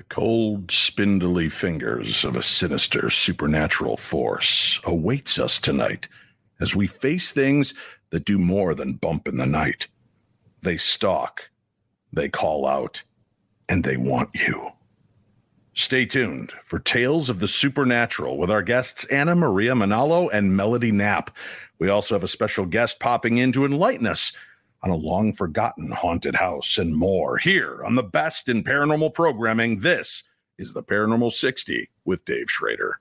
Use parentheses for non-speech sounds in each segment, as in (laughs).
The cold, spindly fingers of a sinister supernatural force awaits us tonight as we face things that do more than bump in the night. They stalk, they call out, and they want you. Stay tuned for Tales of the Supernatural with our guests Anna Maria Manalo and Melody Knapp. We also have a special guest popping in to enlighten us on a long forgotten haunted house and more here on the best in paranormal programming. This is the Paranormal 60 with Dave Schrader.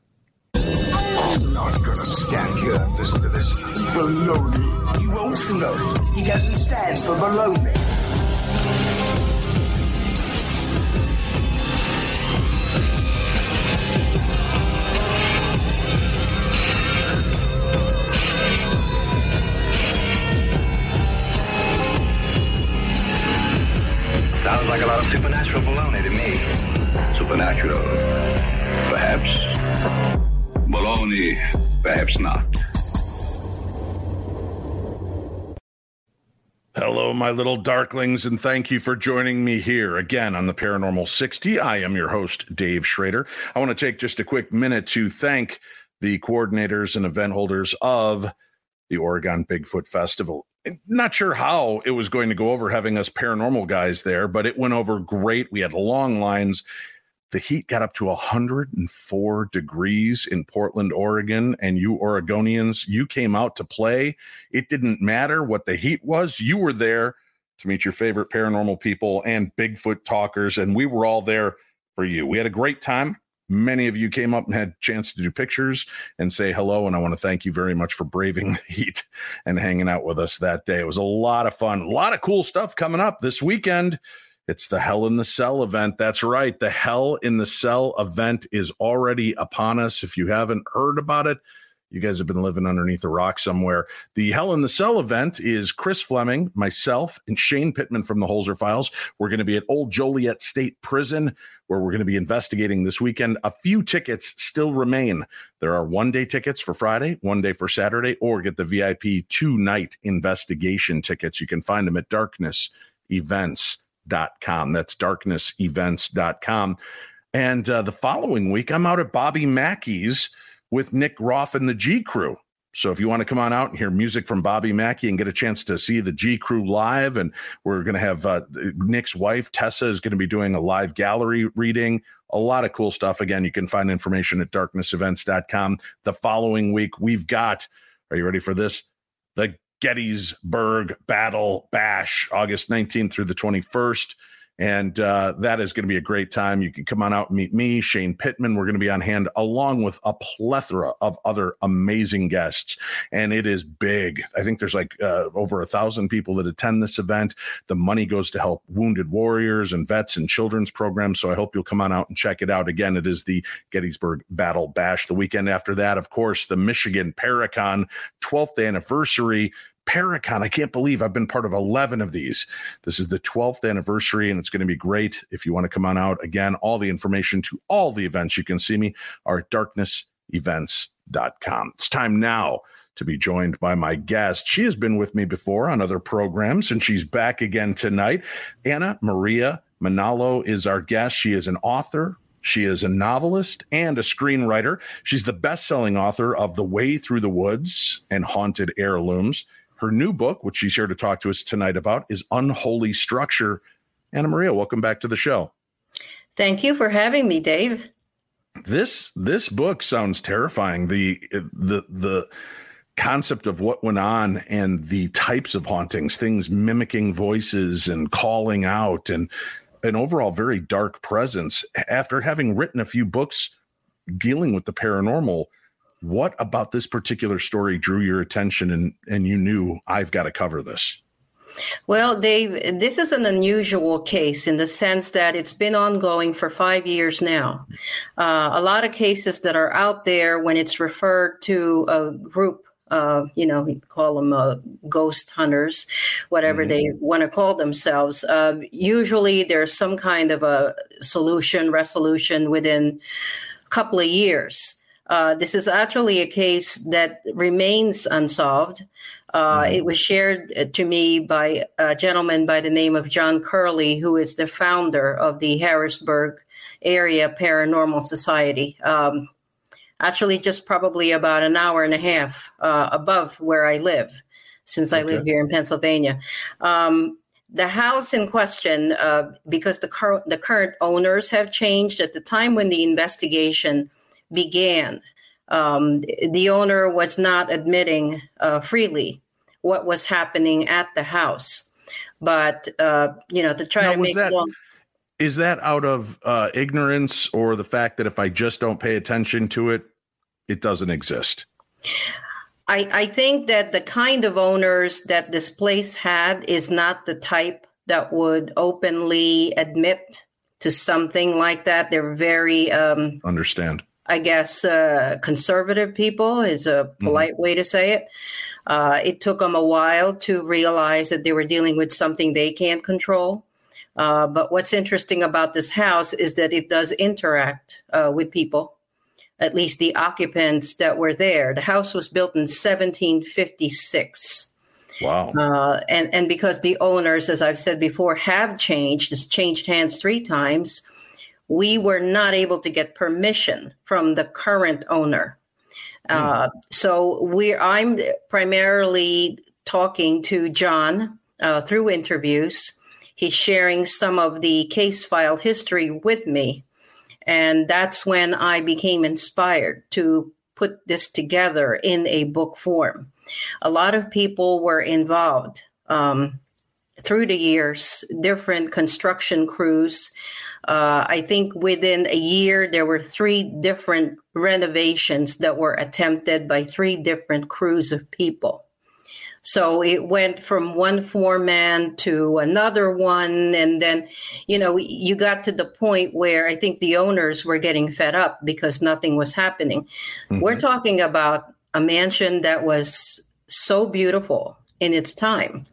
I'm not gonna stand here and listen to this baloney. Won't. He doesn't stand for baloney. Sounds like a lot of supernatural baloney to me. Supernatural. Perhaps. Baloney. Perhaps not. Hello, my little darklings, and thank you for joining me here again on the Paranormal 60. I am your host, Dave Schrader. I want to take just a quick minute to thank the coordinators and event holders of the Oregon Bigfoot Festival. Not sure how it was going to go over having us paranormal guys there, but it went over great. We had long lines. The heat got up to 104 degrees in Portland, Oregon, and you Oregonians, you came out to play. It didn't matter what the heat was, you were there to meet your favorite paranormal people and Bigfoot talkers, and we were all there for you. We had a great time. Many of you came up and had a chance to do pictures and say hello. And I want to thank you very much for braving (laughs) the heat and hanging out with us that day. It was a lot of fun, a lot of cool stuff coming up this weekend. It's the Hell in the Cell event. That's right. The Hell in the Cell event is already upon us. If you haven't heard about it, you guys have been living underneath a rock somewhere. The Hell in the Cell event is Chris Fleming, myself, and Shane Pittman from the Holzer Files. We're going to be at Old Joliet State Prison, where we're going to be investigating this weekend. A few tickets still remain. There are one day tickets for Friday, one day for Saturday, or get the VIP two night investigation tickets. You can find them at darknessevents.com. That's darknessevents.com. And uh, the following week, I'm out at Bobby Mackey's with Nick Groff and the G Crew. So if you want to come on out and hear music from Bobby Mackey and get a chance to see the G Crew live, and we're going to have uh, Nick's wife Tessa is going to be doing a live gallery reading. A lot of cool stuff. Again, you can find information at darknessevents.com. The following week, we've got. Are you ready for this? The Gettysburg Battle Bash, August 19th through the 21st. And uh, that is going to be a great time. You can come on out and meet me, Shane Pittman. We're going to be on hand along with a plethora of other amazing guests. And it is big. I think there's like uh, over a thousand people that attend this event. The money goes to help wounded warriors and vets and children's programs. So I hope you'll come on out and check it out. Again, it is the Gettysburg Battle Bash. The weekend after that, of course, the Michigan Paracon 12th anniversary. Paracon. I can't believe I've been part of 11 of these. This is the 12th anniversary, and it's going to be great. If you want to come on out, again, all the information to all the events you can see me are at darknessevents.com. It's time now to be joined by my guest. She has been with me before on other programs, and she's back again tonight. Anna Maria Manalo is our guest. She is an author, she is a novelist and a screenwriter. She's the best selling author of The Way Through the Woods and Haunted Heirlooms. Her new book, which she's here to talk to us tonight about, is Unholy Structure. Anna Maria, welcome back to the show. Thank you for having me, Dave. This this book sounds terrifying. The the the concept of what went on and the types of hauntings, things mimicking voices and calling out and an overall very dark presence. After having written a few books dealing with the paranormal, what about this particular story drew your attention and and you knew I've got to cover this? Well, Dave, this is an unusual case in the sense that it's been ongoing for five years now. Uh, a lot of cases that are out there, when it's referred to a group of, you know, call them uh, ghost hunters, whatever mm-hmm. they want to call themselves, uh, usually there's some kind of a solution, resolution within a couple of years. Uh, this is actually a case that remains unsolved. Uh, It was shared uh, to me by a gentleman by the name of John Curley, who is the founder of the Harrisburg Area Paranormal Society. Um, actually, just probably about an hour and a half uh, above where I live, since I live here in Pennsylvania. Um, the house in question, uh, because the, cur- the current owners have changed at the time when the investigation began, um, the owner was not admitting uh, freely what was happening at the house. But, uh, you know, to try Now, to make that- long- Is that out of uh, ignorance or the fact that if I just don't pay attention to it, it doesn't exist? I, I think that the kind of owners that this place had is not the type that would openly admit to something like that. They're very, um, Understand? I guess, uh, conservative people is a polite way to say it. Uh, it took them a while to realize that they were dealing with something they can't control. Uh, but what's interesting about this house is that it does interact uh, with people, at least the occupants that were there. The house was built in 1756. Wow. Uh, and, and because the owners, as I've said before, have changed, it's changed hands three times, we were not able to get permission from the current owner. Uh, so we're I'm primarily talking to John uh, through interviews. He's sharing some of the case file history with me, and that's when I became inspired to put this together in a book form. A lot of people were involved um, through the years, different construction crews. Uh, I think within a year, there were three different renovations that were attempted by three different crews of people. So it went from one foreman to another one. And then, you know, you got to the point where I think the owners were getting fed up because nothing was happening. We're talking about a mansion that was so beautiful in its time.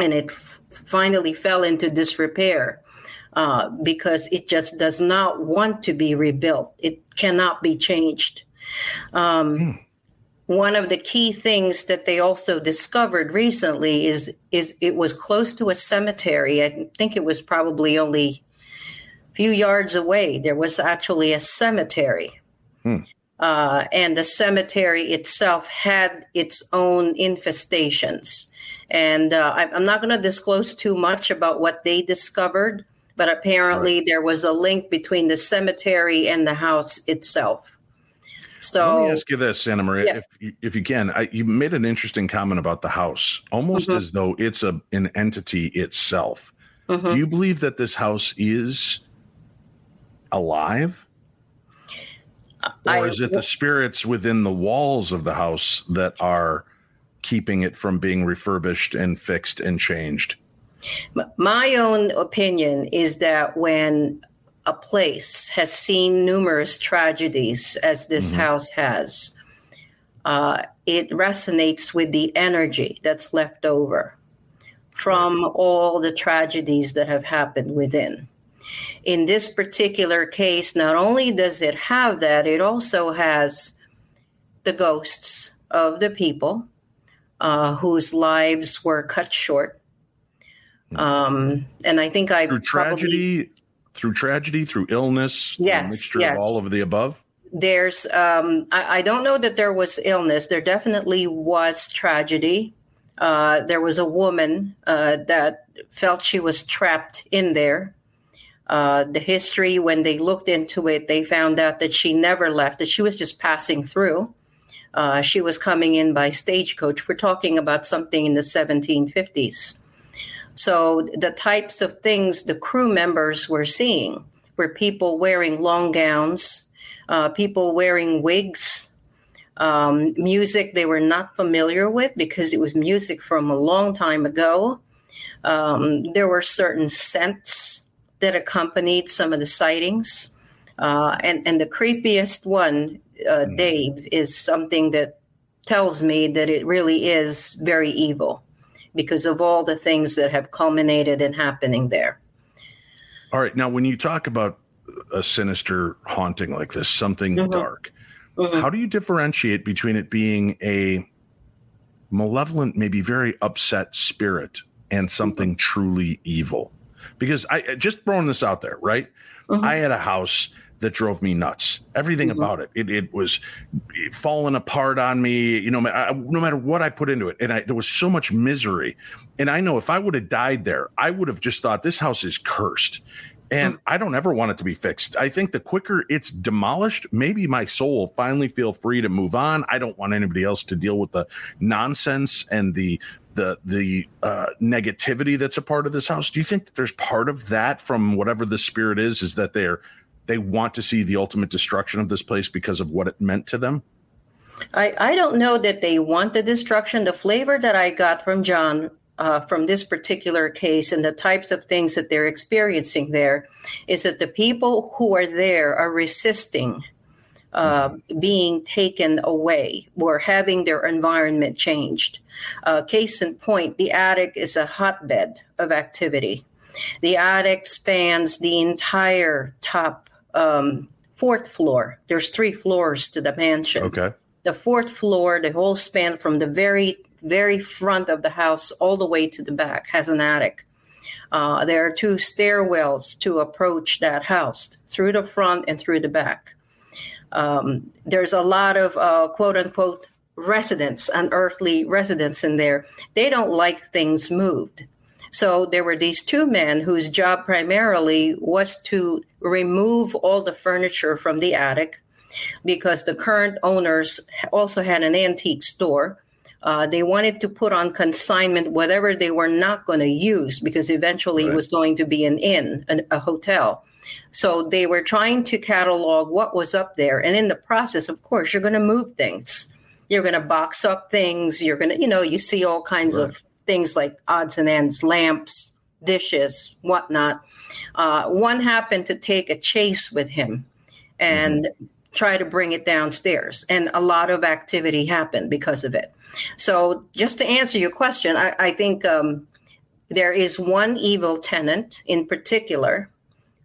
And it f- finally fell into disrepair uh, because it just does not want to be rebuilt. It cannot be changed. Um, One of the key things that they also discovered recently is is it was close to a cemetery. I think it was probably only a few yards away. There was actually a cemetery. Uh, and the cemetery itself had its own infestations. And uh, I- I'm not going to disclose too much about what they discovered, but apparently there was a link between the cemetery and the house itself. So, Let me ask you this, Anna Maria, Yeah. if you, if you can. I, you made an interesting comment about the house, almost Mhm. as though it's a an entity itself. mhm. Do you believe that this house is alive, or is it the spirits within the walls of the house that are keeping it from being refurbished and fixed and changed? My own opinion is that when a place has seen numerous tragedies, as this Mhm. house has, uh, it resonates with the energy that's left over from all the tragedies that have happened within. In this particular case, not only does it have that, it also has the ghosts of the people uh, whose lives were cut short. Um, and I think I Through probably- tragedy, through tragedy, through illness, through a Yes, mixture yes. of all of the above. there's um, I, I don't know that there was illness. There definitely was tragedy. Uh, there was a woman uh, that felt she was trapped in there. Uh, the history when they looked into it they found out that she never left that she was just passing through. Uh, she was coming in by stagecoach. We're talking about something in the 1750s so the types of things the crew members were seeing were people wearing long gowns uh, people wearing wigs, um, music they were not familiar with because it was music from a long time ago. Um, there were certain scents that accompanied some of the sightings. Uh, and, and the creepiest one, uh, Dave, is something that tells me that it really is very evil because of all the things that have culminated in happening there. All right. Now, when you talk about a sinister haunting like this, something Mhm. dark, Mhm. how do you differentiate between it being a malevolent, maybe very upset spirit and something mm-hmm. truly evil. Because I just throwing this out there, right? Mm-hmm. I had a house that drove me nuts. Everything mm-hmm. about it. it, it was falling apart on me. You know, I, no matter what I put into it, and I, there was so much misery. And I know if I would have died there, I would have just thought this house is cursed. And mm-hmm. I don't ever want it to be fixed. I think the quicker it's demolished, maybe my soul will finally feel free to move on. I don't want anybody else to deal with the nonsense and the the the uh, negativity that's a part of this house. Do you think that there's part of that from whatever the spirit is? Is that they're they want to see the ultimate destruction of this place because of what it meant to them? I, I don't know that they want the destruction. The flavor that I got from John uh, from this particular case and the types of things that they're experiencing there is that the people who are there are resisting uh, mm-hmm. being taken away or having their environment changed. Uh, case in point, the attic is a hotbed of activity. The attic spans the entire top um, fourth floor. There's three floors to the mansion. Okay. The fourth floor, the whole span from the very very front of the house all the way to the back has an attic. Uh, there are two stairwells to approach that house through the front and through the back. Um, there's a lot of uh, quote unquote residents, unearthly residents in there. They don't like things moved. So there were these two men whose job primarily was to remove all the furniture from the attic because the current owners also had an antique store. Uh, they wanted to put on consignment whatever they were not going to use because eventually right. it was going to be an inn, an, a hotel. So they were trying to catalog what was up there. And in the process, of course, you're going to move things. You're going to box up things. You're going to, you know, you see all kinds right. of things like odds and ends, lamps, dishes, whatnot. Uh, one happened to take a chase with him and mm-hmm. try to bring it downstairs. And a lot of activity happened because of it. So, just to answer your question, I, I think um, there is one evil tenant in particular.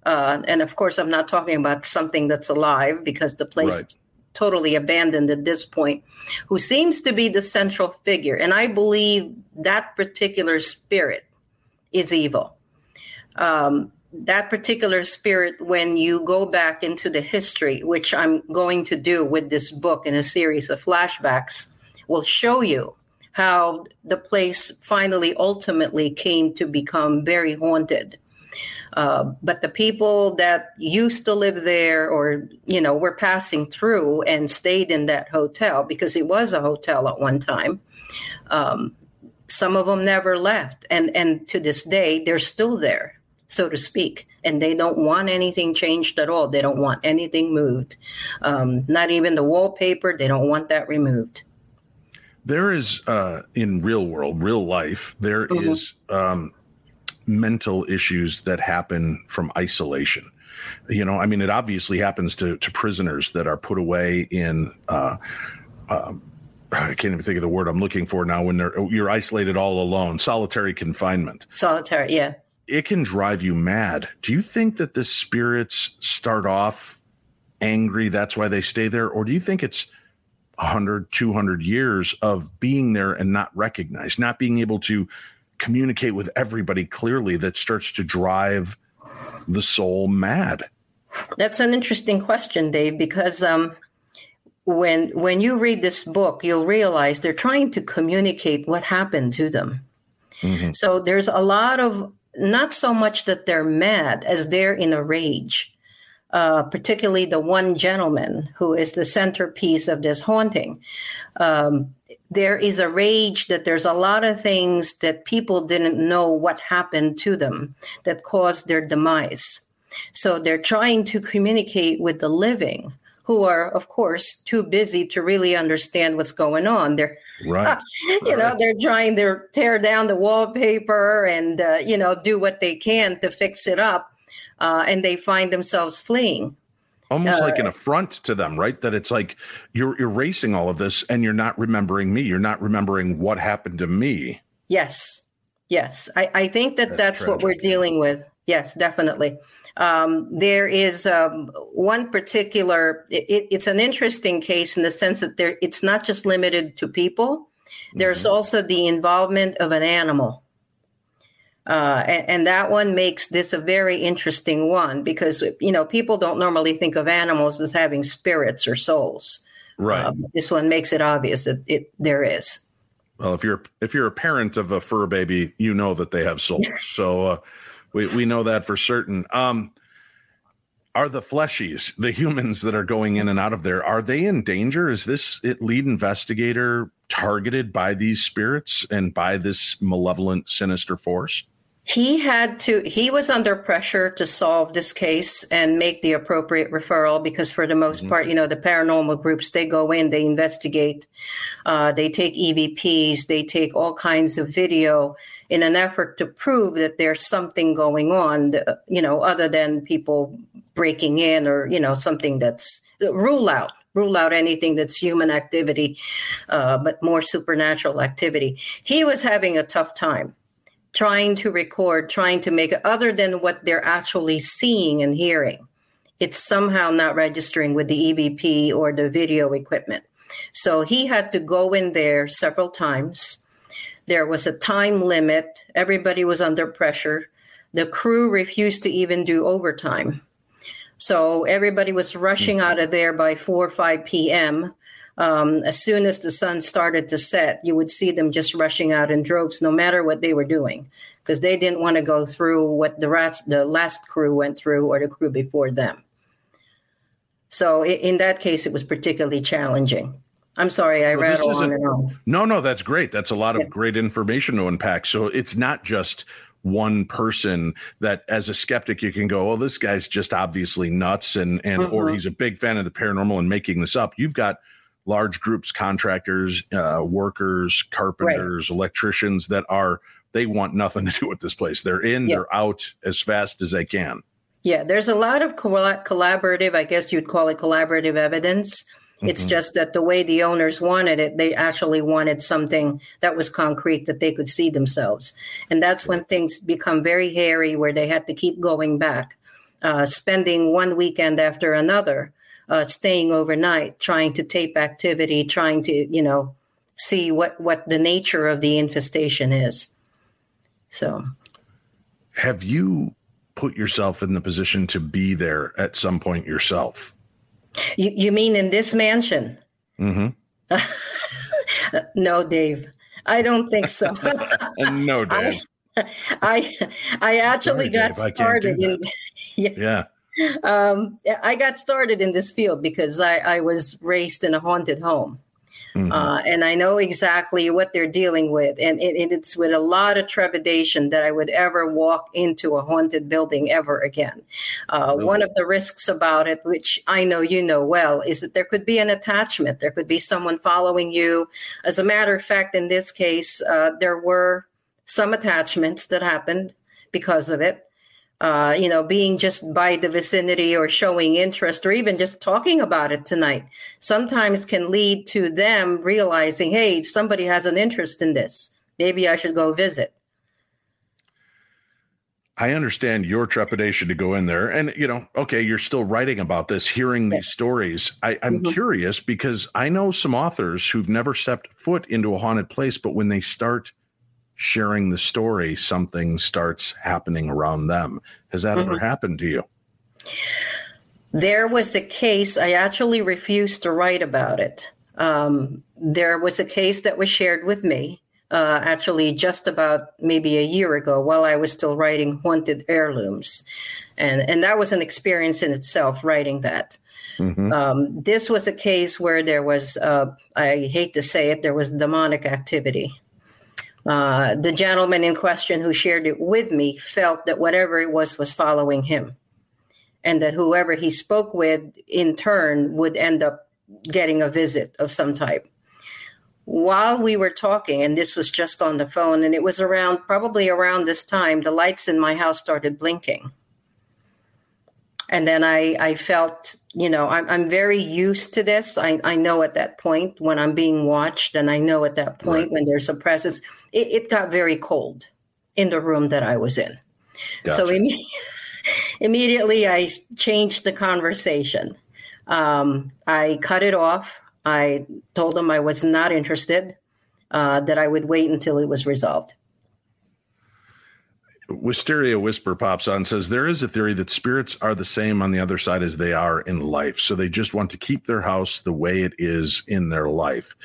Uh, and of course, I'm not talking about something that's alive because the place right totally abandoned at this point, who seems to be the central figure. And I believe that particular spirit is evil. Um, that particular spirit, when you go back into the history, which I'm going to do with this book in a series of flashbacks, will show you how the place finally ultimately came to become very haunted. Uh, but the people that used to live there or, you know, were passing through and stayed in that hotel because it was a hotel at one time, um, some of them never left. And, and to this day, they're still there, so to speak. And they don't want anything changed at all. They don't want anything moved. Um, not even the wallpaper, they don't want that removed there is uh in real world real life there mm-hmm. is um mental issues that happen from isolation. You know, I mean, it obviously happens to, to prisoners that are put away in, uh, uh, I can't even think of the word I'm looking for now when they're, you're isolated all alone, solitary confinement. Solitary, yeah. It can drive you mad. Do you think that the spirits start off angry? That's why they stay there? Or do you think it's 100, 200 years of being there and not recognized, not being able to communicate with everybody clearly that starts to drive the soul mad? That's an interesting question, Dave, because um, when when you read this book, you'll realize they're trying to communicate what happened to them. Mm-hmm. So there's a lot of not so much that they're mad as they're in a rage. Uh, particularly the one gentleman who is the centerpiece of this haunting. Um, there is a rage that there's a lot of things that people didn't know what happened to them that caused their demise. So they're trying to communicate with the living who are of course too busy to really understand what's going on they're right (laughs) you right. know they're trying to tear down the wallpaper and uh, you know do what they can to fix it up uh, and they find themselves fleeing almost uh, like an affront to them, right? That it's like you're erasing all of this and you're not remembering me. You're not remembering what happened to me. Yes. Yes. I, I think that that's, that's what we're dealing with. Yes, definitely. Um, there is um, one particular, it, it's an interesting case in the sense that there, it's not just limited to people. There's also the involvement of an animal. Uh, and, and that one makes this a very interesting one because you know people don't normally think of animals as having spirits or souls. Right. Uh, this one makes it obvious that it there is. Well, if you're if you're a parent of a fur baby, you know that they have souls. (laughs) so uh, we we know that for certain. Um, are the fleshies, the humans that are going in and out of there, are they in danger? Is this it lead investigator targeted by these spirits and by this malevolent, sinister force? He had to, he was under pressure to solve this case and make the appropriate referral because, for the most mm-hmm. part, you know, the paranormal groups, they go in, they investigate, uh, they take EVPs, they take all kinds of video in an effort to prove that there's something going on, you know, other than people breaking in or, you know, something that's rule out rule out anything that's human activity, uh, but more supernatural activity. He was having a tough time trying to record, trying to make it other than what they're actually seeing and hearing. It's somehow not registering with the EVP or the video equipment. So he had to go in there several times. There was a time limit. Everybody was under pressure. The crew refused to even do overtime. So everybody was rushing hmm. out of there by 4 or 5 p.m um, as soon as the sun started to set, you would see them just rushing out in droves, no matter what they were doing, because they didn't want to go through what the rats, the last crew went through or the crew before them. So in that case, it was particularly challenging. I'm sorry, I well, rattle on and on. No, no, that's great. That's a lot of yeah. great information to unpack. So it's not just one person that as a skeptic you can go oh this guy's just obviously nuts and and mm-hmm. or he's a big fan of the paranormal and making this up you've got large groups, contractors, uh, workers, carpenters, right. electricians that are they want nothing (laughs) to do with this place. They're in, yeah. they're out as fast as they can. Yeah, there's a lot of collaborative, I guess you'd call it collaborative evidence. It's mm-hmm. just that the way the owners wanted it, they actually wanted something that was concrete that they could see themselves. And that's when things become very hairy, where they had to keep going back, uh, spending one weekend after another uh, staying overnight, trying to tape activity, trying to you know see what what the nature of the infestation is. So, have you put yourself in the position to be there at some point yourself? You, you mean in this mansion? Mm-hmm. (laughs) no, Dave. I don't think so. (laughs) no, (laughs) Dave. I, I, I actually Sorry, got Dave, started in yeah, yeah um, I got started in this field because I, I was raised in a haunted home. Mm-hmm. Uh, and I know exactly what they're dealing with. And it, it's with a lot of trepidation that I would ever walk into a haunted building ever again. Uh, really? One of the risks about it, which I know you know well, is that there could be an attachment. There could be someone following you. As a matter of fact, in this case, uh, there were some attachments that happened because of it uh, you know, being just by the vicinity or showing interest or even just talking about it tonight sometimes can lead to them realizing, hey, somebody has an interest in this. Maybe I should go visit. I understand your trepidation to go in there. And, you know, okay, you're still writing about this, hearing these stories. I, am mm-hmm. curious because I know some authors who've never stepped foot into a haunted place, but when they start sharing the story, something starts happening around them. Has that mm-hmm. ever happened to you? There was a case, I actually refused to write about it. Um, there was a case that was shared with me, uh, actually, just about maybe a year ago while I was still writing Haunted Heirlooms. And, and that was an experience in itself, writing that. Mm-hmm. Um, this was a case where there was, uh, I hate to say it, there was demonic activity. Uh, the gentleman in question who shared it with me felt that whatever it was was following him, and that whoever he spoke with in turn would end up getting a visit of some type. While we were talking, and this was just on the phone, and it was around probably around this time, the lights in my house started blinking. And then I, I felt, you know, I'm, I'm very used to this. I, I know at that point when I'm being watched, and I know at that point right. when there's a presence it, it got very cold in the room that I was in. Gotcha. So Im- (laughs) immediately I changed the conversation. Um, I cut it off. I told them I was not interested. uh, that I would wait until it was resolved. Wisteria Whisper pops on says there is a theory that spirits are the same on the other side as they are in life. So they just want to keep their house the way it is in their life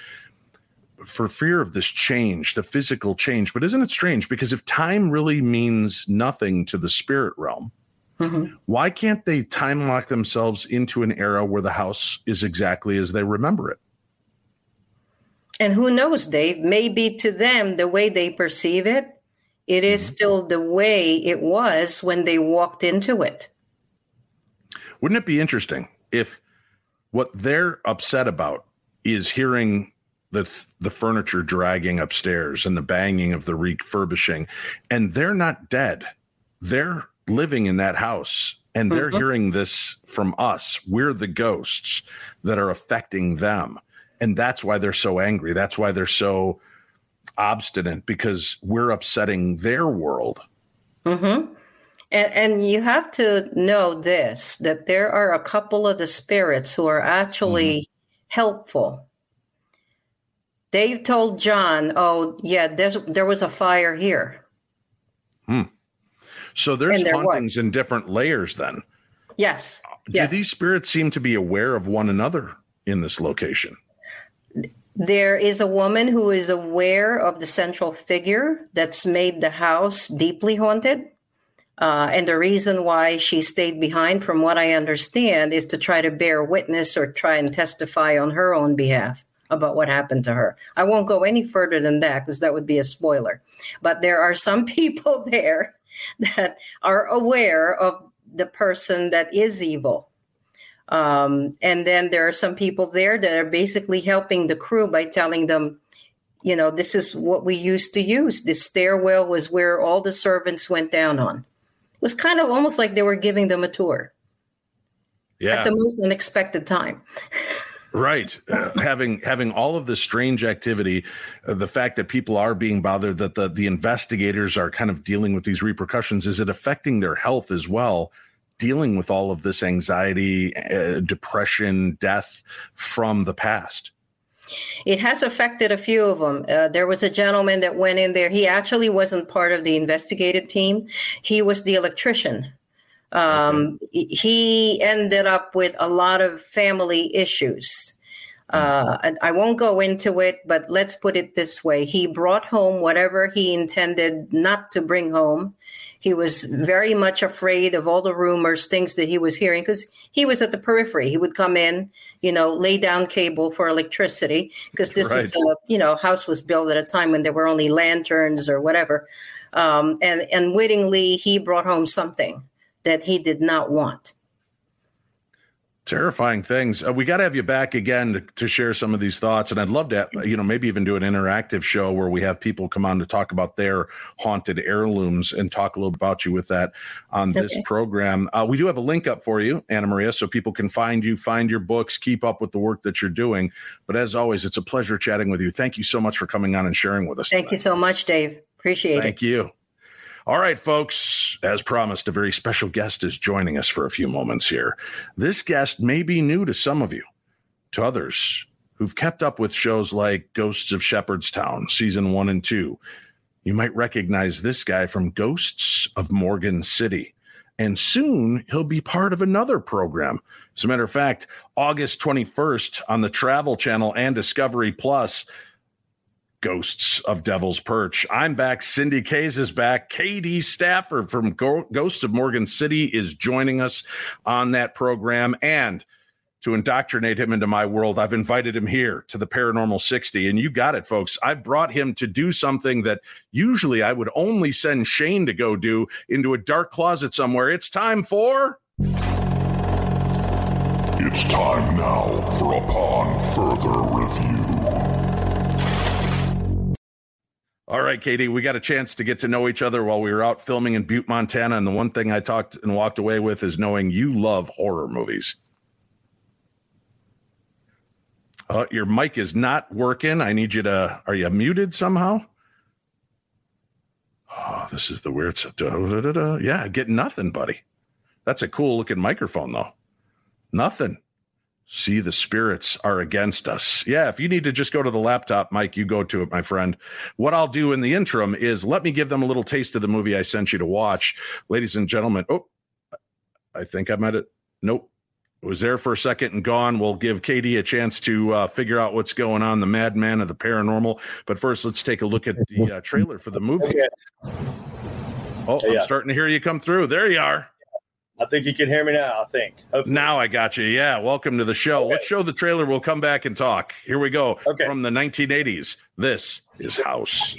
for fear of this change, the physical change. But isn't it strange? Because if time really means nothing to the spirit realm, mm-hmm. why can't they time lock themselves into an era where the house is exactly as they remember it? And who knows, Dave? Maybe to them, the way they perceive it, it is mm-hmm. still the way it was when they walked into it. Wouldn't it be interesting if what they're upset about is hearing the the furniture dragging upstairs and the banging of the refurbishing and they're not dead they're living in that house and they're mm-hmm. hearing this from us we're the ghosts that are affecting them and that's why they're so angry that's why they're so obstinate because we're upsetting their world mm-hmm. and, and you have to know this that there are a couple of the spirits who are actually mm-hmm. helpful Dave told John, "Oh, yeah, there's there was a fire here." Hmm. So there's there hauntings was. in different layers then. Yes. Do yes. these spirits seem to be aware of one another in this location? There is a woman who is aware of the central figure that's made the house deeply haunted. Uh, and the reason why she stayed behind, from what I understand, is to try to bear witness or try and testify on her own behalf about what happened to her. I won't go any further than that because that would be a spoiler. But there are some (laughs) people there that are aware of the person that is evil. Um, and then there are some people there that are basically helping the crew by telling them, you know, this is what we used to use. This stairwell was where all the servants went down on. It was kind of almost like they were giving them a tour. Yeah. At the most unexpected time. (laughs) right uh, having having all of this strange activity uh, the fact that people are being bothered that the the investigators are kind of dealing with these repercussions is it affecting their health as well dealing with all of this anxiety uh, depression death from the past it has affected a few of them. Uh, there was a gentleman that went in there. He actually wasn't part of the investigative team. He was the electrician um, okay. He ended up with a lot of family issues. Uh, I won't go into it, but let's put it this way. He brought home whatever he intended not to bring home. He was very much afraid of all the rumors, things that he was hearing, because he was at the periphery. He would come in, you know, lay down cable for electricity, because this right. is a, you know, house was built at a time when there were only lanterns or whatever. Um, and, and wittingly, he brought home something that he did not want. Terrifying things. Uh, we got to have you back again to, to, share some of these thoughts, and I'd love to, you know, maybe even do an interactive show where we have people come on to talk about their haunted heirlooms and talk a little about you with that on this okay. program. Uh, we do have a link up for you, Anna Maria, so people can find you, find your books, keep up with the work that you're doing. But as always, it's a pleasure chatting with you. Thank you so much for coming on and sharing with us. Thank tonight. you so much, Dave. Appreciate Thank it. Thank you. All right, folks, as promised, a very special guest is joining us for a few moments here. This guest may be new to some of you, to others who've kept up with shows like Ghosts of Shepherdstown, season one and two. You might recognize this guy from Ghosts of Morgan City. And soon he'll be part of another program. As a matter of fact, August 21st on the Travel Channel and Discovery Plus, Ghosts of Devil's Perch. I'm back. Cindy Kaza is back. KD Stafford from Ghosts of Morgan City is joining us on that program. And to indoctrinate him into my world, I've invited him here to the Paranormal 60. And you got it, folks. I've brought him to do something that usually I would only send Shane to go do into a dark closet somewhere. It's time for. It's time now for Upon Further Review. All right, KD, we got a chance to get to know each other while we were out filming in Butte, Montana. And the one thing I talked and walked away with is knowing you love horror movies. Uh, your mic is not working. I need you to, are you muted somehow? Oh, this is the weird stuff. Yeah, get nothing, buddy. That's a cool looking microphone, though. Nothing. See, the spirits are against us. Yeah, if you need to just go to the laptop, Mike, you go to it, my friend. What I'll do in the interim is let me give them a little taste of the movie I sent you to watch. Ladies and gentlemen, oh, I think I might have, nope, It was there for a second and gone. We'll give KD a chance to uh, figure out what's going on, the madman of the paranormal. But first, let's take a look at the uh, trailer for the movie. (laughs) Oh, I'm starting to hear you come through. There you are. I think you can hear me now. I think. Hopefully. Now I got you. Yeah, welcome to the show. Okay. Let's show the trailer. We'll come back and talk. Here we go. Okay. From the 1980s. This is House.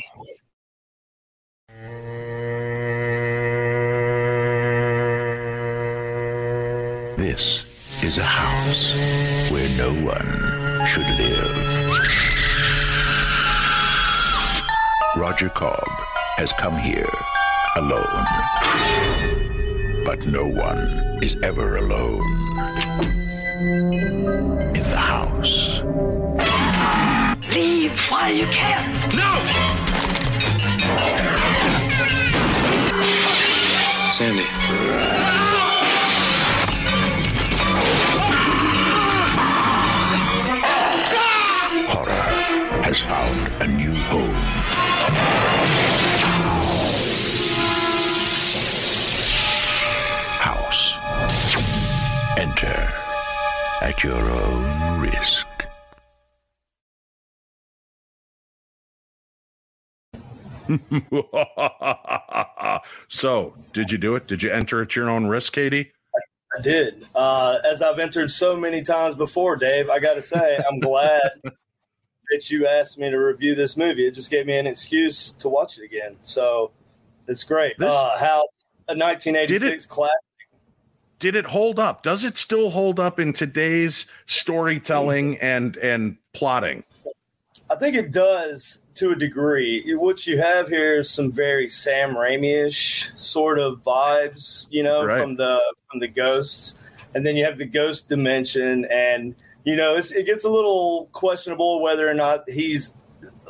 This is a house where no one should live. Roger Cobb has come here alone. But no one is ever alone. In the house. Leave while you can. No! Sandy. Horror has found a new home. Enter at your own risk. (laughs) so, did you do it? Did you enter at your own risk, KD? I did. Uh, as I've entered so many times before, Dave, I got to say, I'm glad (laughs) that you asked me to review this movie. It just gave me an excuse to watch it again. So it's great. This- uh, how a 1986 classic. Did it hold up? Does it still hold up in today's storytelling mm. and and plotting? I think it does to a degree. What you have here is some very Sam Raimi-ish sort of vibes, you know, Right. from the from the ghosts, and then you have the ghost dimension, and you know, it's, it gets a little questionable whether or not he's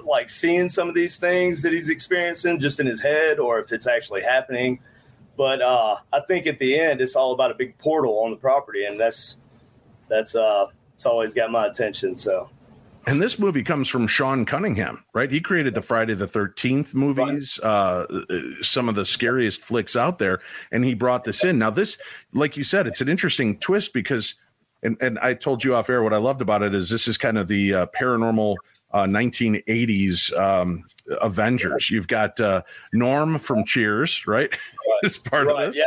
like seeing some of these things that he's experiencing just in his head, or if it's actually happening. But uh, I think at the end, it's all about a big portal on the property, and that's that's uh, it's always got my attention. So. And this movie comes from Sean Cunningham, right? He created the Friday the 13th movies, uh, some of the scariest flicks out there, and he brought this in. Now, this, like you said, it's an interesting twist because, and, and I told you off air what I loved about it is this is kind of the uh, paranormal uh, 1980s um, Avengers. You've got uh, Norm from Cheers, right? (laughs) As part right, of this.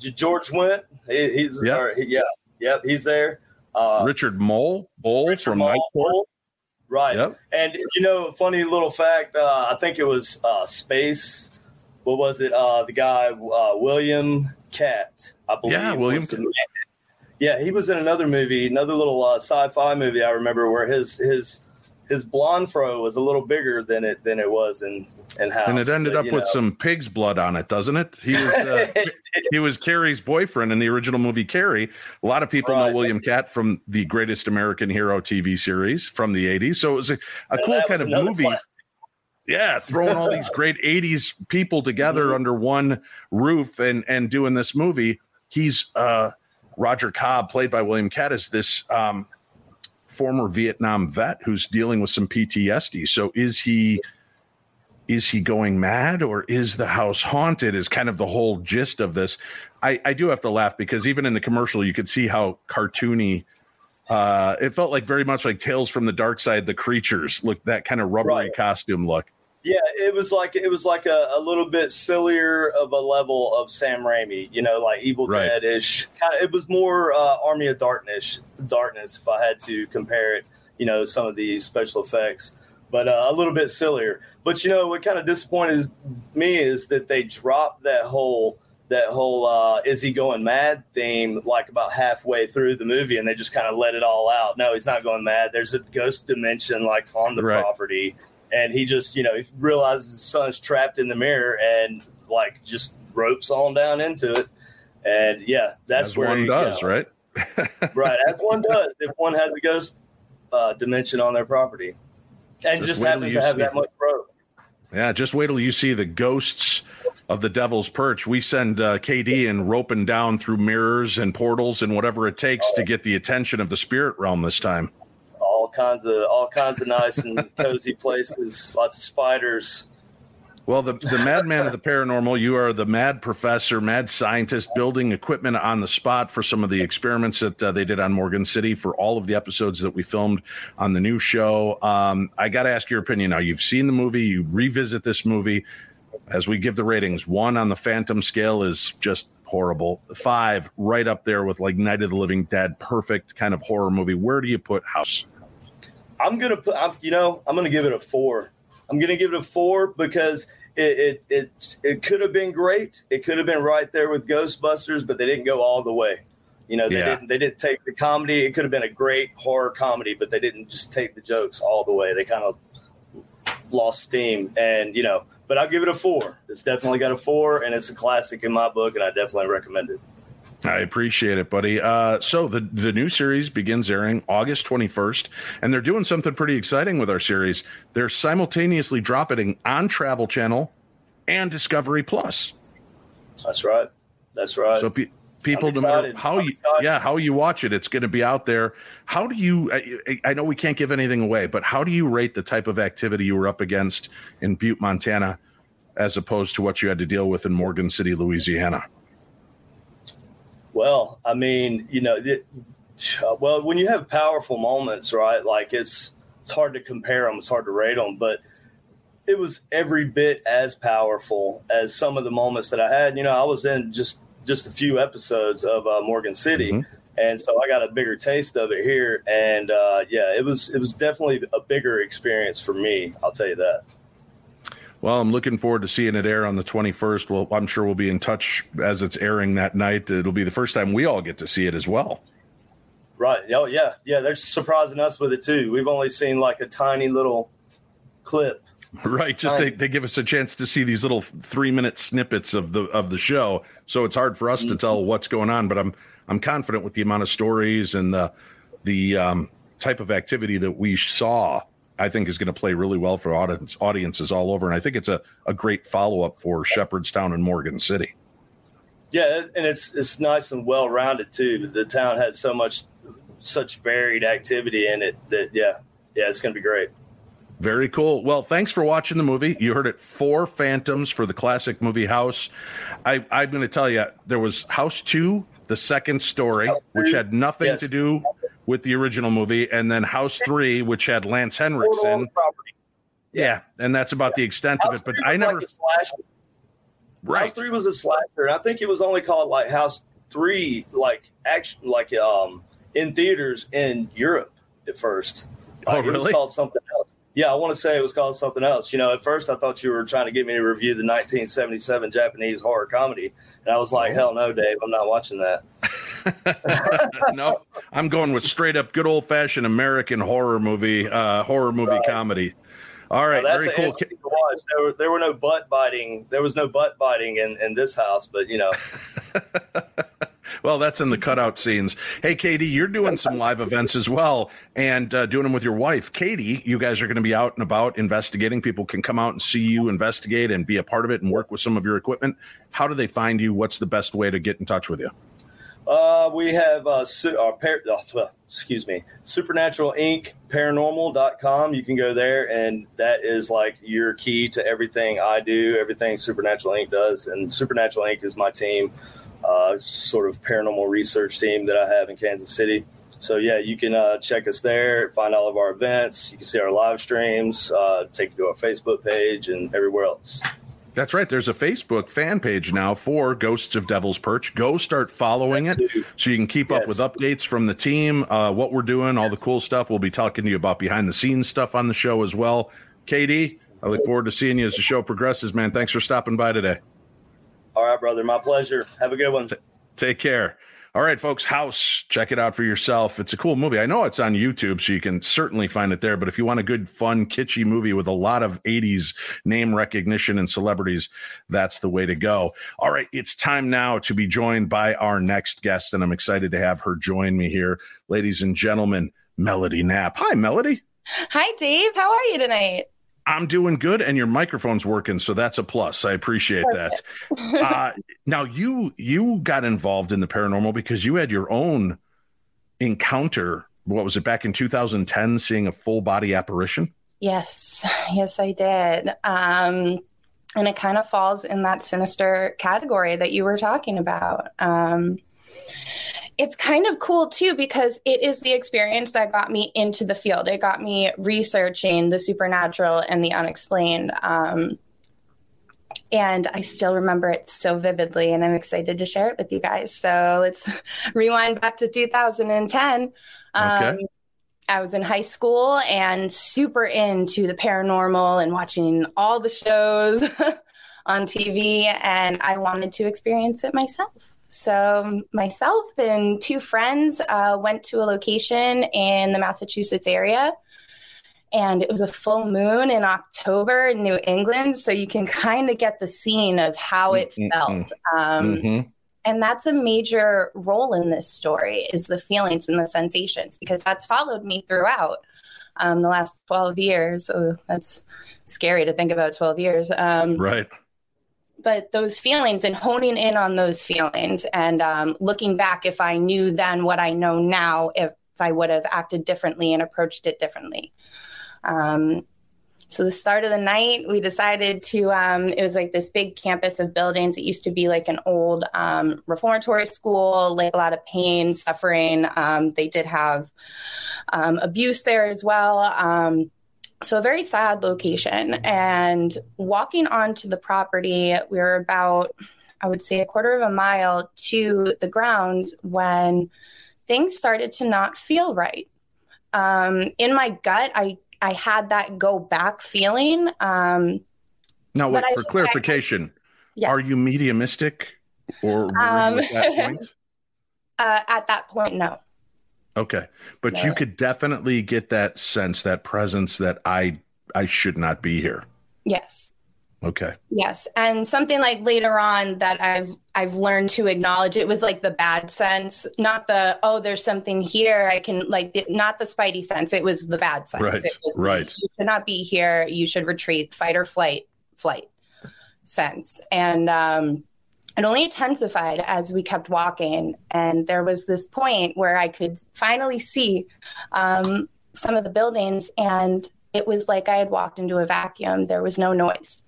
Yeah, George Wendt. He, he's Yeah. or he- yeah, yep, he's there. Uh, Richard Moll, Bull Richard from Night Court. Right. Yep. And you know, a funny little fact. Uh, I think it was uh, Space. What was it? Uh, the guy uh, William Katt. I believe. Yeah, William was the name. Yeah, he was in another movie, another little uh, sci-fi movie. I remember where his his his blonde fro was a little bigger than it than it was in in house. And it ended But, up with know. some pig's blood on it, doesn't it? He was uh, (laughs) he was Carrie's boyfriend in the original movie Carrie. A lot of people know William Katt from the Greatest American Hero TV series from the 80s. So it was a, a cool kind of movie. classic. Yeah, throwing all these (laughs) great 80s people together Mm-hmm. under one roof and and doing this movie. He's uh Roger Cobb, played by William Katt, is this um former Vietnam vet who's dealing with some PTSD. So is he is he going mad or is the house haunted is kind of the whole gist of this i i do have to laugh because even in the commercial you could see how cartoony uh it felt like very much like tales from the dark side the creatures look that kind of rubbery Right. costume look Yeah, it was like it was like a, a little bit sillier of a level of Sam Raimi, you know, like Evil Right. Dead ish. Kind of, it was more uh, Army of Darkness, darkness. If I had to compare it, you know, some of the special effects, but uh, a little bit sillier. But you know, what kind of disappointed me is that they dropped that whole that whole uh, is he going mad theme like about halfway through the movie, and they just kind of let it all out. No, he's not going mad. There's a ghost dimension like on the Right. property and he just you know he realizes his son's trapped in the mirror and like just ropes on down into it. And yeah that's as where one you does go. right? (laughs) Right as one does if one has a ghost uh, dimension on their property. And Just just, happens to have see that much rope. Yeah just wait till you see the ghosts of the Devil's Perch, we send uh, KD and roping down through mirrors and portals and whatever it takes to get the attention of the spirit realm this time. All kinds of all kinds of nice and (laughs) cozy places. Lots of spiders. Well, the, the madman of the paranormal, you are the mad professor, mad scientist, building equipment on the spot for some of the experiments that uh, they did on Morgan City for all of the episodes that we filmed on the new show. Um, I got to ask your opinion now. You've seen the movie, you revisit this movie. As we give the ratings, one on the Phantom scale is just horrible. Five, right up there with like Night of the Living Dead, perfect kind of horror movie. Where do you put House? I'm gonna put. I'm, you know, I'm gonna give it a four. I'm going to give it a four because it, it it it could have been great. It could have been right there with Ghostbusters, but they didn't go all the way. You know, they Yeah. didn't they didn't take the comedy. It could have been a great horror comedy, but they didn't just take the jokes all the way. They kind of lost steam, and you know. But I'll give it a four. It's definitely got a four, and it's a classic in my book, and I definitely recommend it. I appreciate it, buddy. Uh, so the the new series begins airing August 21st, and they're doing something pretty exciting with our series. They're simultaneously dropping it on Travel Channel and Discovery Plus. That's right. That's right. So pe- people, no matter how I'm you, excited. yeah, how you watch it, it's going to be out there. How do you? I, I know we can't give anything away, but how do you rate the type of activity you were up against in Butte, Montana, as opposed to what you had to deal with in Morgan City, Louisiana? Well, I mean, you know, it, well, when you have powerful moments, right? Like it's it's hard to compare them, it's hard to rate them, but it was every bit as powerful as some of the moments that I had. You know, I was in just just a few episodes of uh, Morgan City, Mhm. and so I got a bigger taste of it here. And uh, yeah, it was it was definitely a bigger experience for me. I'll tell you that. Well, I'm looking forward to seeing it air on the 21st. Well, I'm sure we'll be in touch as it's airing that night. It'll be the first time we all get to see it as well. Right. Oh yeah, yeah. They're surprising us with it too. We've only seen like a tiny little clip. Right. Just they, they give us a chance to see these little three minute snippets of the of the show. So it's hard for us to tell what's going on, but I'm I'm confident with the amount of stories and the the um, type of activity that we saw. I think is going to play really well for audience, audiences all over, and I think it's a, a great follow up for Shepherdstown and Morgan City. Yeah, and it's it's nice and well rounded too. The town has so much such varied activity in it that yeah, yeah, it's gonna be great. Very cool. Well, thanks for watching the movie. You heard it four Phantoms for the classic movie House. I, I'm going to tell you, there was House 2, the second story, which had nothing Yes. to do with the original movie, and then House 3, which had Lance Henriksen. Yeah, and that's about the extent of it. But I never. like a slasher. Right. House three was a slasher. and I think it was only called like House three, like actually, like um in theaters in Europe at first. Oh, Like, It was called something else. Yeah, I want to say it was called something else. You know, at first I thought you were trying to get me to review the 1977 Japanese horror comedy, and I was like, hell no, Dave, I'm not watching that. (laughs) (laughs) no, I'm going with straight up good old fashioned American horror movie, uh, horror movie comedy. All right, Well, very cool. to watch. There were there were no butt biting. There was no butt biting in, in this house, but you know, (laughs) Well, that's in the cutout scenes. Hey, KD, you're doing some live events as well and uh, doing them with your wife. KD, you guys are going to be out and about investigating. People can come out and see you investigate and be a part of it and work with some of your equipment. How do they find you? What's the best way to get in touch with you? Uh, we have uh, su- uh, par- uh, excuse me, Supernatural Inc. Paranormal.com. You can go there, and that is like your key to everything I do, everything Supernatural Inc. does. And Supernatural Inc. is my team, uh, sort of paranormal research team that I have in Kansas City. So yeah, you can uh, check us there, find all of our events. You can see our live streams, uh, take you to our Facebook page, and everywhere else. That's right. There's a Facebook fan page now for Ghosts of Devil's Perch. Go start following it so you can keep up with updates from the team, uh, what we're doing, all the cool stuff. We'll be talking to you about behind the scenes stuff on the show as well. KD, I look forward to seeing you as the show progresses, man. Thanks for stopping by today. All right, brother. My pleasure. Have a good one. Take care. All right, folks, House, check it out for yourself. It's a cool movie. I know it's on YouTube, so you can certainly find it there. But if you want a good, fun, kitschy movie with a lot of 80s name recognition and celebrities, that's the way to go. All right, it's time now to be joined by our next guest, and I'm excited to have her join me here. Ladies and gentlemen, Melody Knapp. Hi, Melody. Hi, Dave. How are you tonight? I'm doing good, and your microphone's working, so that's a plus. I appreciate that. (laughs) uh, now, you you got involved in the paranormal because you had your own encounter. What was it back in 2010? Seeing a full body apparition. Yes, (sighs) yes, I did. Um, and it kind of falls in that sinister category that you were talking about. Um, it's kind of cool too because it is the experience that got me into the field. It got me researching the supernatural and the unexplained. Um, and I still remember it so vividly, and I'm excited to share it with you guys. So let's (laughs) rewind back to 2010. Um, okay. I was in high school and super into the paranormal and watching all the shows (laughs) on TV, and I wanted to experience it myself. So, myself and two friends uh, went to a location in the Massachusetts area. And it was a full moon in October in New England. So you can (laughs) kind of get the scene of how it mm-hmm. felt. Um, mm-hmm. And that's a major role in this story is the feelings and the sensations, because that's followed me throughout um, the last 12 years. So that's scary to think about 12 years. Um, right but those feelings and honing in on those feelings and um, looking back if i knew then what i know now if, if i would have acted differently and approached it differently. Um, so the start of the night we decided to um, it was like this big campus of buildings. It used to be like an old um, reformatory school like a lot of pain suffering. Um, they did have um, abuse there as well so a very sad location and walking onto the property we were about i would say a quarter of a mile to the grounds when things started to not feel right. Um, in my gut i i had that go back feeling um, now wait, for clarification I, yes. are you mediumistic or um, at that point? (laughs) Uh, at that point no Okay. But you could definitely get that sense, that presence that I I should not be here. Yes. Okay. Yes. And something like later on that I've I've learned to acknowledge it was like the bad sense, not the oh there's something here I can like the, not the spidey sense, it was the bad sense. Right. It was right. you should not be here, you should retreat, fight or flight, flight sense. And um it only intensified as we kept walking. And there was this point where I could finally see um, some of the buildings, and it was like I had walked into a vacuum. There was no noise.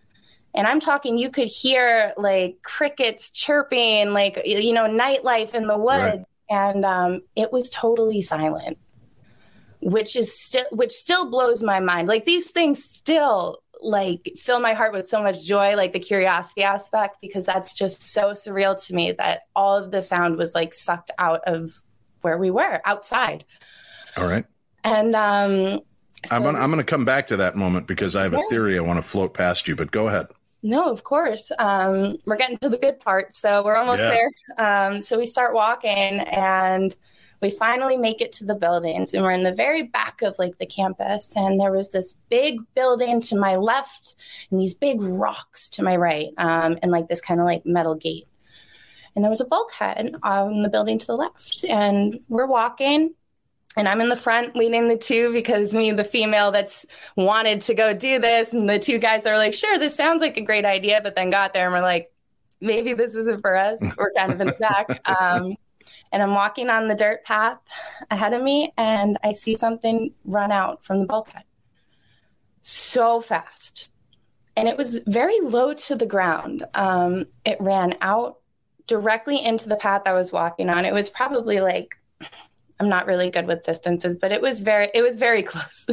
And I'm talking, you could hear like crickets chirping, like, you know, nightlife in the woods. Right. And um, it was totally silent, which is still, which still blows my mind. Like these things still like fill my heart with so much joy, like the curiosity aspect, because that's just so surreal to me that all of the sound was like sucked out of where we were outside. All right. And um, so, I'm gonna, I'm going to come back to that moment because I have yeah. a theory I want to float past you, but go ahead. No, of course. Um, we're getting to the good part, so we're almost yeah. there. Um, so we start walking, and we finally make it to the buildings and we're in the very back of like the campus and there was this big building to my left and these big rocks to my right um, and like this kind of like metal gate and there was a bulkhead on the building to the left and we're walking and I'm in the front leading the two because me, the female that's wanted to go do this, and the two guys are like, sure, this sounds like a great idea, but then got there and we're like, maybe this isn't for us. We're kind of in the back. (laughs) Um, and I'm walking on the dirt path ahead of me and I see something run out from the bulkhead so fast. And it was very low to the ground. Um, it ran out directly into the path I was walking on. It was probably like, I'm not really good with distances, but it was very, it was very (laughs) close.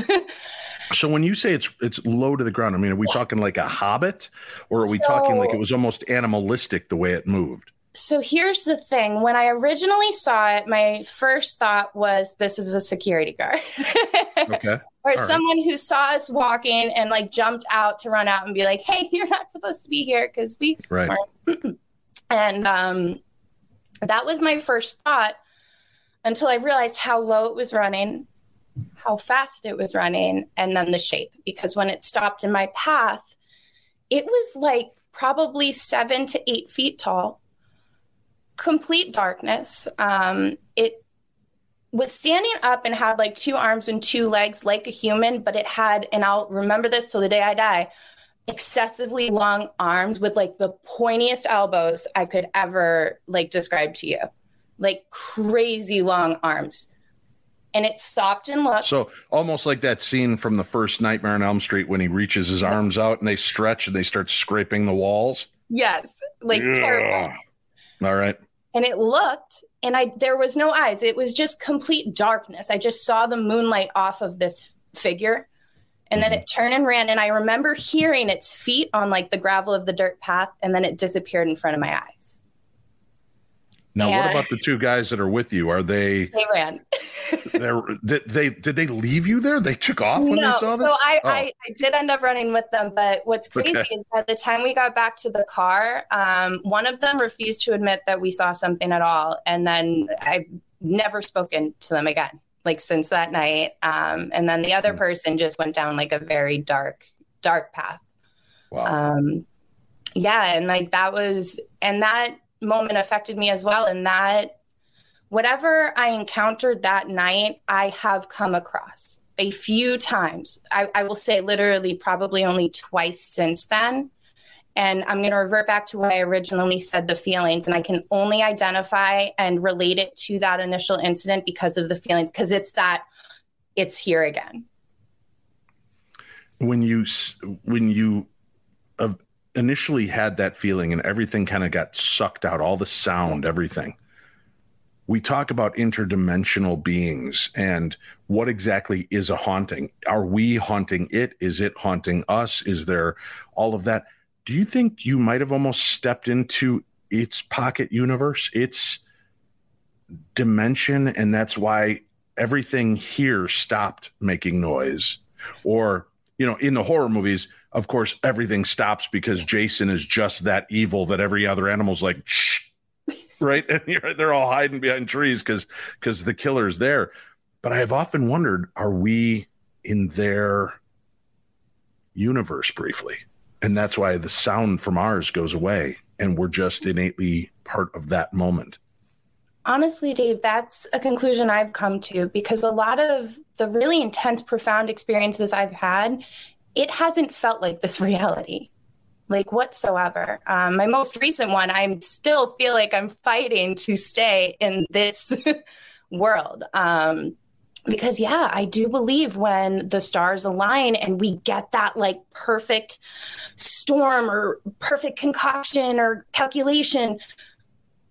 so when you say it's it's low to the ground, I mean, are we talking like a hobbit, or are we so, talking like it was almost animalistic the way it moved? So here's the thing. When I originally saw it, my first thought was this is a security guard. (laughs) okay. or All someone right. who saw us walking and like jumped out to run out and be like, hey, (laughs) you're not supposed to be here because we right. (clears throat) and um, that was my first thought until I realized how low it was running, how fast it was running, and then the shape. Because when it stopped in my path, it was like probably seven to eight feet tall complete darkness. Um, it was standing up and had like two arms and two legs like a human, but it had, and I'll remember this till the day I die, excessively long arms with like the pointiest elbows I could ever like describe to you. Like crazy long arms. And it stopped and looked. So almost like that scene from the first Nightmare on Elm Street when he reaches his arms out and they stretch and they start scraping the walls. Yes, like Yeah. terrible. All right. and it looked and i there was no eyes. It was just complete darkness. I just saw the moonlight off of this figure. And then mm-hmm. it turned and ran and i remember hearing its feet on like the gravel of the dirt path and then it disappeared in front of my eyes Now, what about the two guys that are with you? Are they? they ran (laughs) They're, did they did they leave you there? They took off when no they saw so this. I, Oh. I i did end up running with them but what's crazy Okay. is by the time we got back to the car um, one of them refused to admit that we saw something at all and then i've never spoken to them again like since that night um, and then the Hmm. other person just went down like a very dark dark path wow. um, yeah and like that was and that moment affected me as well and that whatever i encountered that night i have come across a few times. I, I will say literally probably only twice since then. And i'm going to revert back to what i originally said the feelings and i can only identify and relate it to that initial incident because of the feelings because it's that it's here again. When you when you initially had that feeling and everything kind of got sucked out all the sound everything. We talk about interdimensional beings and what exactly is a haunting? Are we haunting it? Is it haunting us? Is there all of that? Do you think you might have almost stepped into its pocket universe its dimension and that's why everything here stopped making noise? Or you know in the horror movies of course everything stops because jason is just that evil that every other animal's like shh right? (laughs) And they're all hiding behind trees because because the killer's there. But i have often wondered are we in their universe briefly? And that's why the sound from ours goes away and we're just innately part of that moment. Honestly, Dave, that's a conclusion I've come to because a lot of the really intense, profound experiences I've had, it hasn't felt like this (laughs) reality, like whatsoever. Um, my most recent one, I still feel like I'm fighting to stay in this (laughs) world. Um, because, yeah, I do believe when the stars align and we get that like perfect storm or perfect concoction or calculation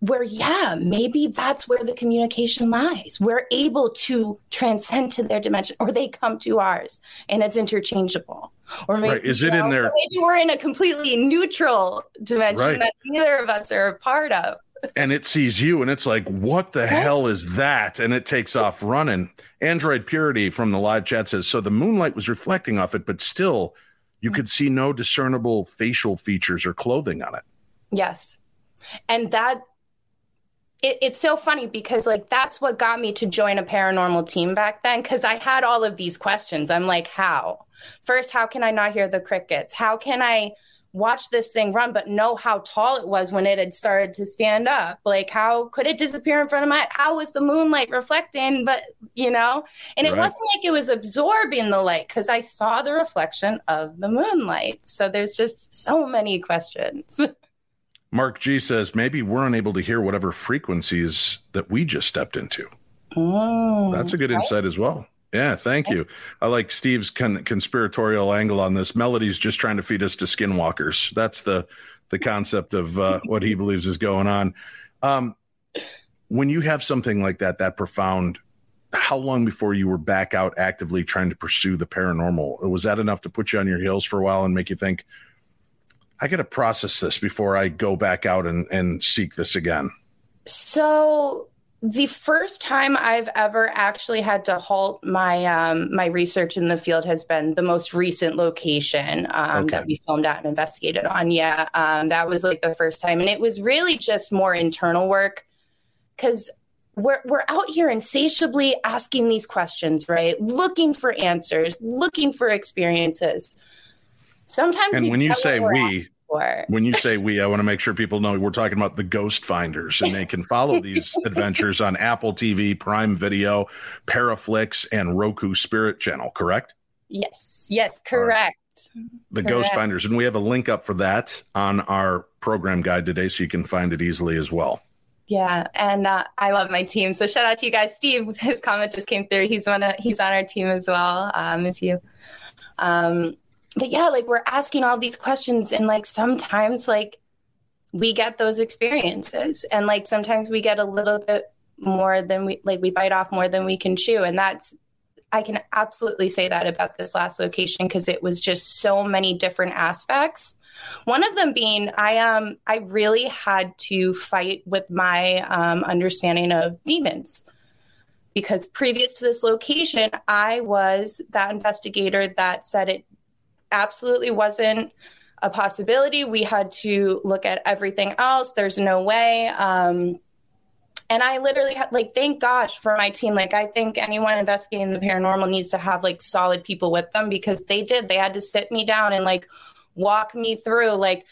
where yeah maybe that's where the communication lies. We're able to transcend to their dimension or they come to ours and it's interchangeable. Or maybe Right. Is it in there- maybe we're in a completely neutral dimension Right. that neither of us are a part of. And it sees you and it's like what the hell is that? And it takes off running. Android purity from the live chat says so the moonlight was reflecting off it but still you could see no discernible facial features or clothing on it. Yes. And that it, it's so funny because like that's what got me to join a paranormal team back then because i had all of these questions. I'm like how? First how can i not hear the crickets? How can i watch this thing run but know how tall it was when it had started to stand up? Like how could it disappear in front of my how was the moonlight reflecting? But you know? And it Right. wasn't like it was absorbing the light because i saw the reflection of the moonlight. So there's just so many questions (laughs) mark g says maybe we're unable to hear whatever frequencies that we just stepped into. Mm, that's a good right? insight as well. Yeah thank you. I like steve's con- conspiratorial angle on this. Melody's just trying to feed us to skinwalkers. That's the the concept of uh, (laughs) what he believes is going on. Um, when you have something like that that profound how long before you were back out actively trying to pursue the paranormal? Was that enough to put you on your heels for a while and make you think i gotta process this before i go back out and, and seek this again So the first time I've ever actually had to halt my um, my research in the field has been the most recent location um, Okay. that we filmed at and investigated on. Yeah, um, that was like the first time, and it was really just more internal work because we're we're out here insatiably asking these questions, right? Looking for answers, looking for experiences. Sometimes and when you say we're we for. When you say we, I want to make sure people know we're talking about the Ghost Finders, and they can follow these (laughs) adventures on Apple TV, Prime Video, Paraflixx, and Roku Spirit Channel. Correct? Yes. Yes. Correct. The Correct. Ghost Finders, and we have a link up for that on our program guide today, so you can find it easily as well. Yeah, and uh, I love my team. So shout out to you guys. Steve, (laughs) his comment just came through. He's one. Of, he's on our team as well. Uh, miss you. Um, but yeah, like we're asking all these questions, and like sometimes like we get those experiences, and like sometimes we get a little bit more than we like. We bite off more than we can chew, and that's I can absolutely say that about this last location because it was just so many different aspects. One of them being I um I really had to fight with my um, understanding of demons because previous to this location, I was that investigator that said it absolutely wasn't a possibility. We had to look at everything else. There's no way. Um, and I literally had like, thank gosh for my team. Like, I think anyone investigating the paranormal needs to have like solid people with them because they did. They had to sit me down and like walk me through like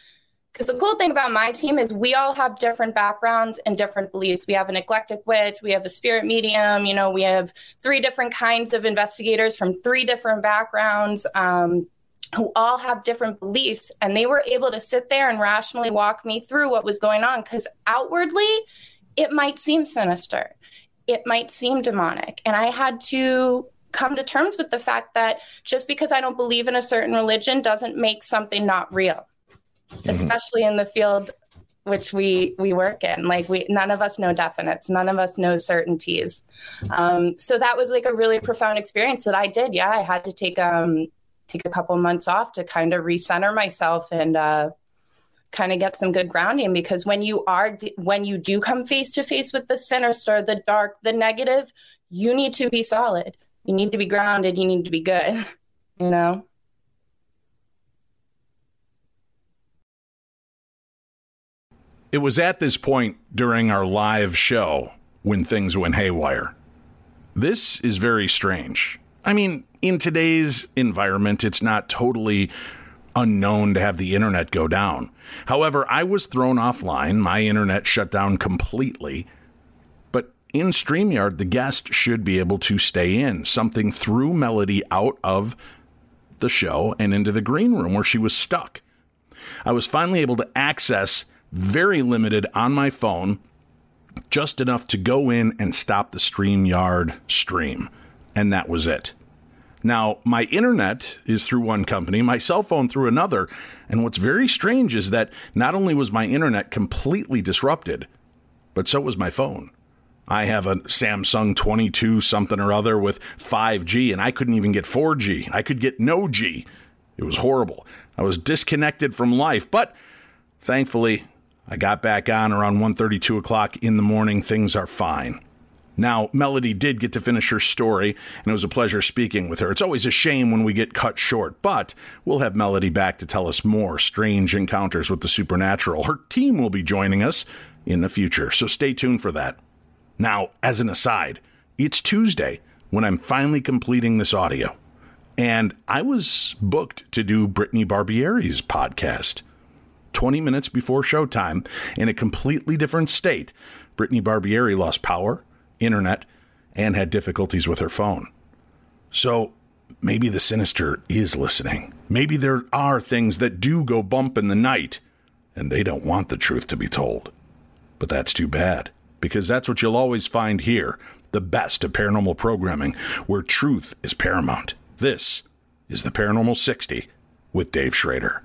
because the cool thing about my team is we all have different backgrounds and different beliefs. We have an eclectic witch, we have a spirit medium, you know, we have three different kinds of investigators from three different backgrounds um, who all have different beliefs. And they were able to sit there and rationally walk me through what was going on because outwardly, it might seem sinister, it might seem demonic. And I had to come to terms with the fact that just because I don't believe in a certain religion doesn't make something not real especially in the field which we we work in. Like we none of us know definites. None of us know certainties. Um, so that was like a really profound experience that i did. Yeah i had to take um take a couple months off to kind of recenter myself and uh kind of get some good grounding because when you are when you do come face to face with the sinister the dark the negative you need to be solid you need to be grounded you need to be good (laughs) you know It was at this point during our live show when things went haywire. This is very strange. I mean, in today's environment, it's not totally unknown to have the internet go down. However, I was thrown offline, my internet shut down completely. But in StreamYard, the guest should be able to stay in. Something threw Melody out of the show and into the green room where she was stuck. I was finally able to access very limited on my phone, just enough to go in and stop the StreamYard stream. And that was it. Now, my internet is through one company, my cell phone through another. And what's very strange is that not only was my internet completely disrupted, but so was my phone. I have a Samsung 22 something or other with 5G, and I couldn't even get 4G. I could get no G. It was horrible. I was disconnected from life, but thankfully, I got back on around 1:32 o'clock in the morning. Things are fine. Now, Melody did get to finish her story, and it was a pleasure speaking with her. It's always a shame when we get cut short, but we'll have Melody back to tell us more strange encounters with the supernatural. Her team will be joining us in the future, so stay tuned for that. Now, as an aside, it's Tuesday when I'm finally completing this audio, and I was booked to do Brittany Barbieri's podcast. 20 minutes before showtime, in a completely different state, Brittany Barbieri lost power, internet, and had difficulties with her phone. So maybe the sinister is listening. Maybe there are things that do go bump in the night, and they don't want the truth to be told. But that's too bad, because that's what you'll always find here the best of paranormal programming, where truth is paramount. This is the Paranormal 60 with Dave Schrader.